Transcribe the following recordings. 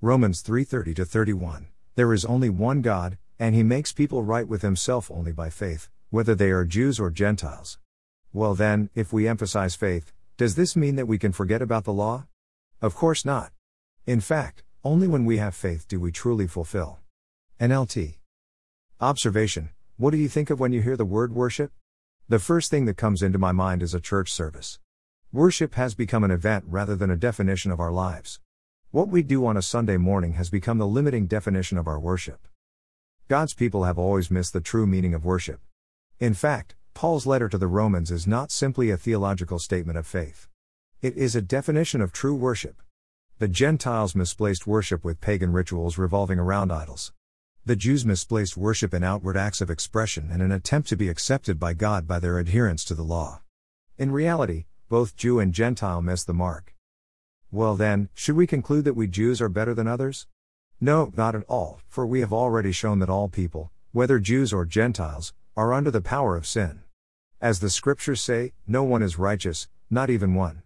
Romans 3:30 to 31. There is only one God, and he makes people right with himself only by faith, whether they are Jews or Gentiles. Well then, if we emphasize faith, does this mean that we can forget about the law? Of course not. In fact, only when we have faith do we truly fulfill. NLT. Observation What do you think of when you hear the word worship? The first thing that comes into my mind is a church service. Worship has become an event rather than a definition of our lives. What we do on a Sunday morning has become the limiting definition of our worship. God's people have always missed the true meaning of worship. In fact, Paul's letter to the Romans is not simply a theological statement of faith. It is a definition of true worship. The Gentiles misplaced worship with pagan rituals revolving around idols. The Jews misplaced worship in outward acts of expression and an attempt to be accepted by God by their adherence to the law. In reality, both Jew and Gentile missed the mark. Well then, should we conclude that we Jews are better than others? No, not at all, for we have already shown that all people, whether Jews or Gentiles, are under the power of sin. As the scriptures say, no one is righteous, not even one.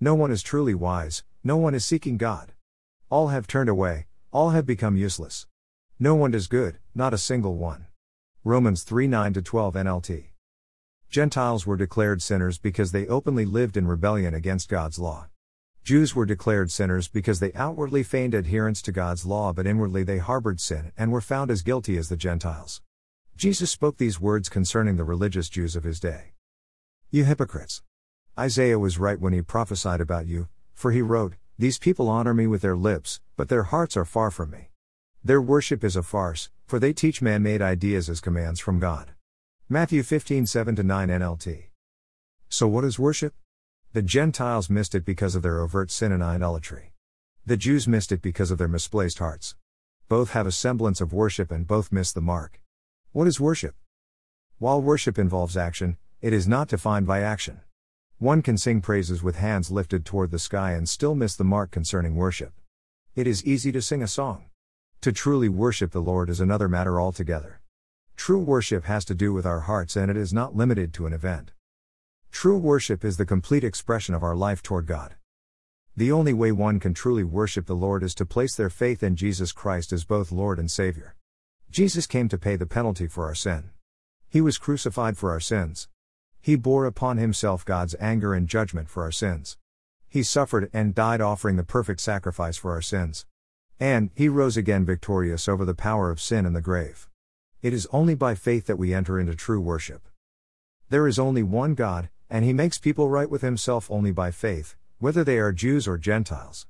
No one is truly wise, no one is seeking God. All have turned away, all have become useless. No one does good, not a single one. Romans 3 9 12 NLT. Gentiles were declared sinners because they openly lived in rebellion against God's law. Jews were declared sinners because they outwardly feigned adherence to God's law but inwardly they harbored sin and were found as guilty as the Gentiles. Jesus spoke these words concerning the religious Jews of his day. You hypocrites! Isaiah was right when he prophesied about you, for he wrote, These people honor me with their lips, but their hearts are far from me. Their worship is a farce, for they teach man made ideas as commands from God. Matthew 15 7 9 NLT. So, what is worship? The Gentiles missed it because of their overt sin and idolatry. The Jews missed it because of their misplaced hearts. Both have a semblance of worship and both miss the mark. What is worship? While worship involves action, it is not defined by action. One can sing praises with hands lifted toward the sky and still miss the mark concerning worship. It is easy to sing a song. To truly worship the Lord is another matter altogether. True worship has to do with our hearts and it is not limited to an event. True worship is the complete expression of our life toward God. The only way one can truly worship the Lord is to place their faith in Jesus Christ as both Lord and Savior. Jesus came to pay the penalty for our sin. He was crucified for our sins. He bore upon himself God's anger and judgment for our sins. He suffered and died offering the perfect sacrifice for our sins. And, he rose again victorious over the power of sin and the grave. It is only by faith that we enter into true worship. There is only one God, and he makes people right with himself only by faith, whether they are Jews or Gentiles.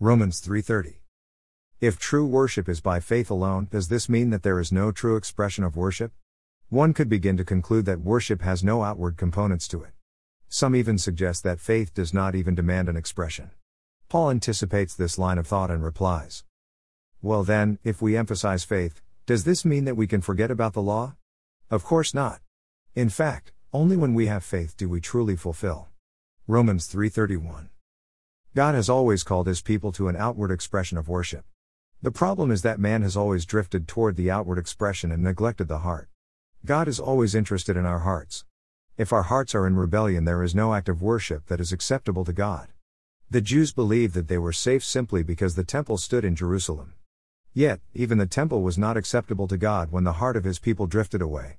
Romans 3:30. If true worship is by faith alone, does this mean that there is no true expression of worship? One could begin to conclude that worship has no outward components to it. Some even suggest that faith does not even demand an expression. Paul anticipates this line of thought and replies Well, then, if we emphasize faith, does this mean that we can forget about the law? Of course not. In fact, only when we have faith do we truly fulfill. Romans 3:31. God has always called his people to an outward expression of worship. The problem is that man has always drifted toward the outward expression and neglected the heart. God is always interested in our hearts. If our hearts are in rebellion, there is no act of worship that is acceptable to God. The Jews believed that they were safe simply because the temple stood in Jerusalem. Yet, even the temple was not acceptable to God when the heart of his people drifted away.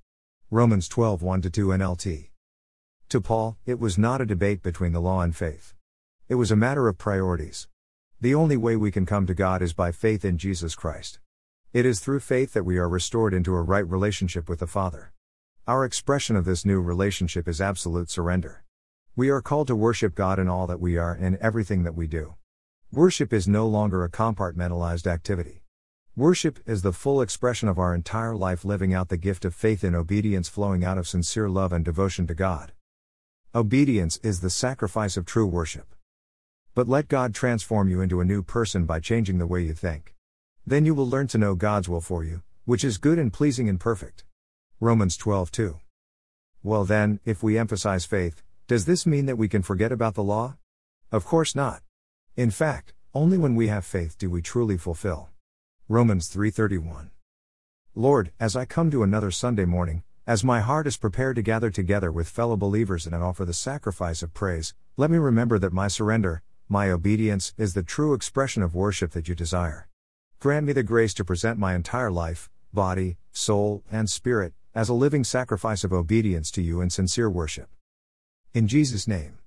Romans 12 1 2 NLT. To Paul, it was not a debate between the law and faith. It was a matter of priorities. The only way we can come to God is by faith in Jesus Christ. It is through faith that we are restored into a right relationship with the Father. Our expression of this new relationship is absolute surrender. We are called to worship God in all that we are and everything that we do. Worship is no longer a compartmentalized activity. Worship is the full expression of our entire life living out the gift of faith in obedience flowing out of sincere love and devotion to God. Obedience is the sacrifice of true worship. But let God transform you into a new person by changing the way you think. Then you will learn to know God's will for you, which is good and pleasing and perfect. Romans 12:2. Well then, if we emphasize faith, does this mean that we can forget about the law? Of course not. In fact, only when we have faith do we truly fulfill. Romans 3:31. Lord, as I come to another Sunday morning, as my heart is prepared to gather together with fellow believers and offer the sacrifice of praise, let me remember that my surrender, my obedience, is the true expression of worship that you desire. Grant me the grace to present my entire life, body, soul, and spirit, as a living sacrifice of obedience to you in sincere worship. In Jesus' name.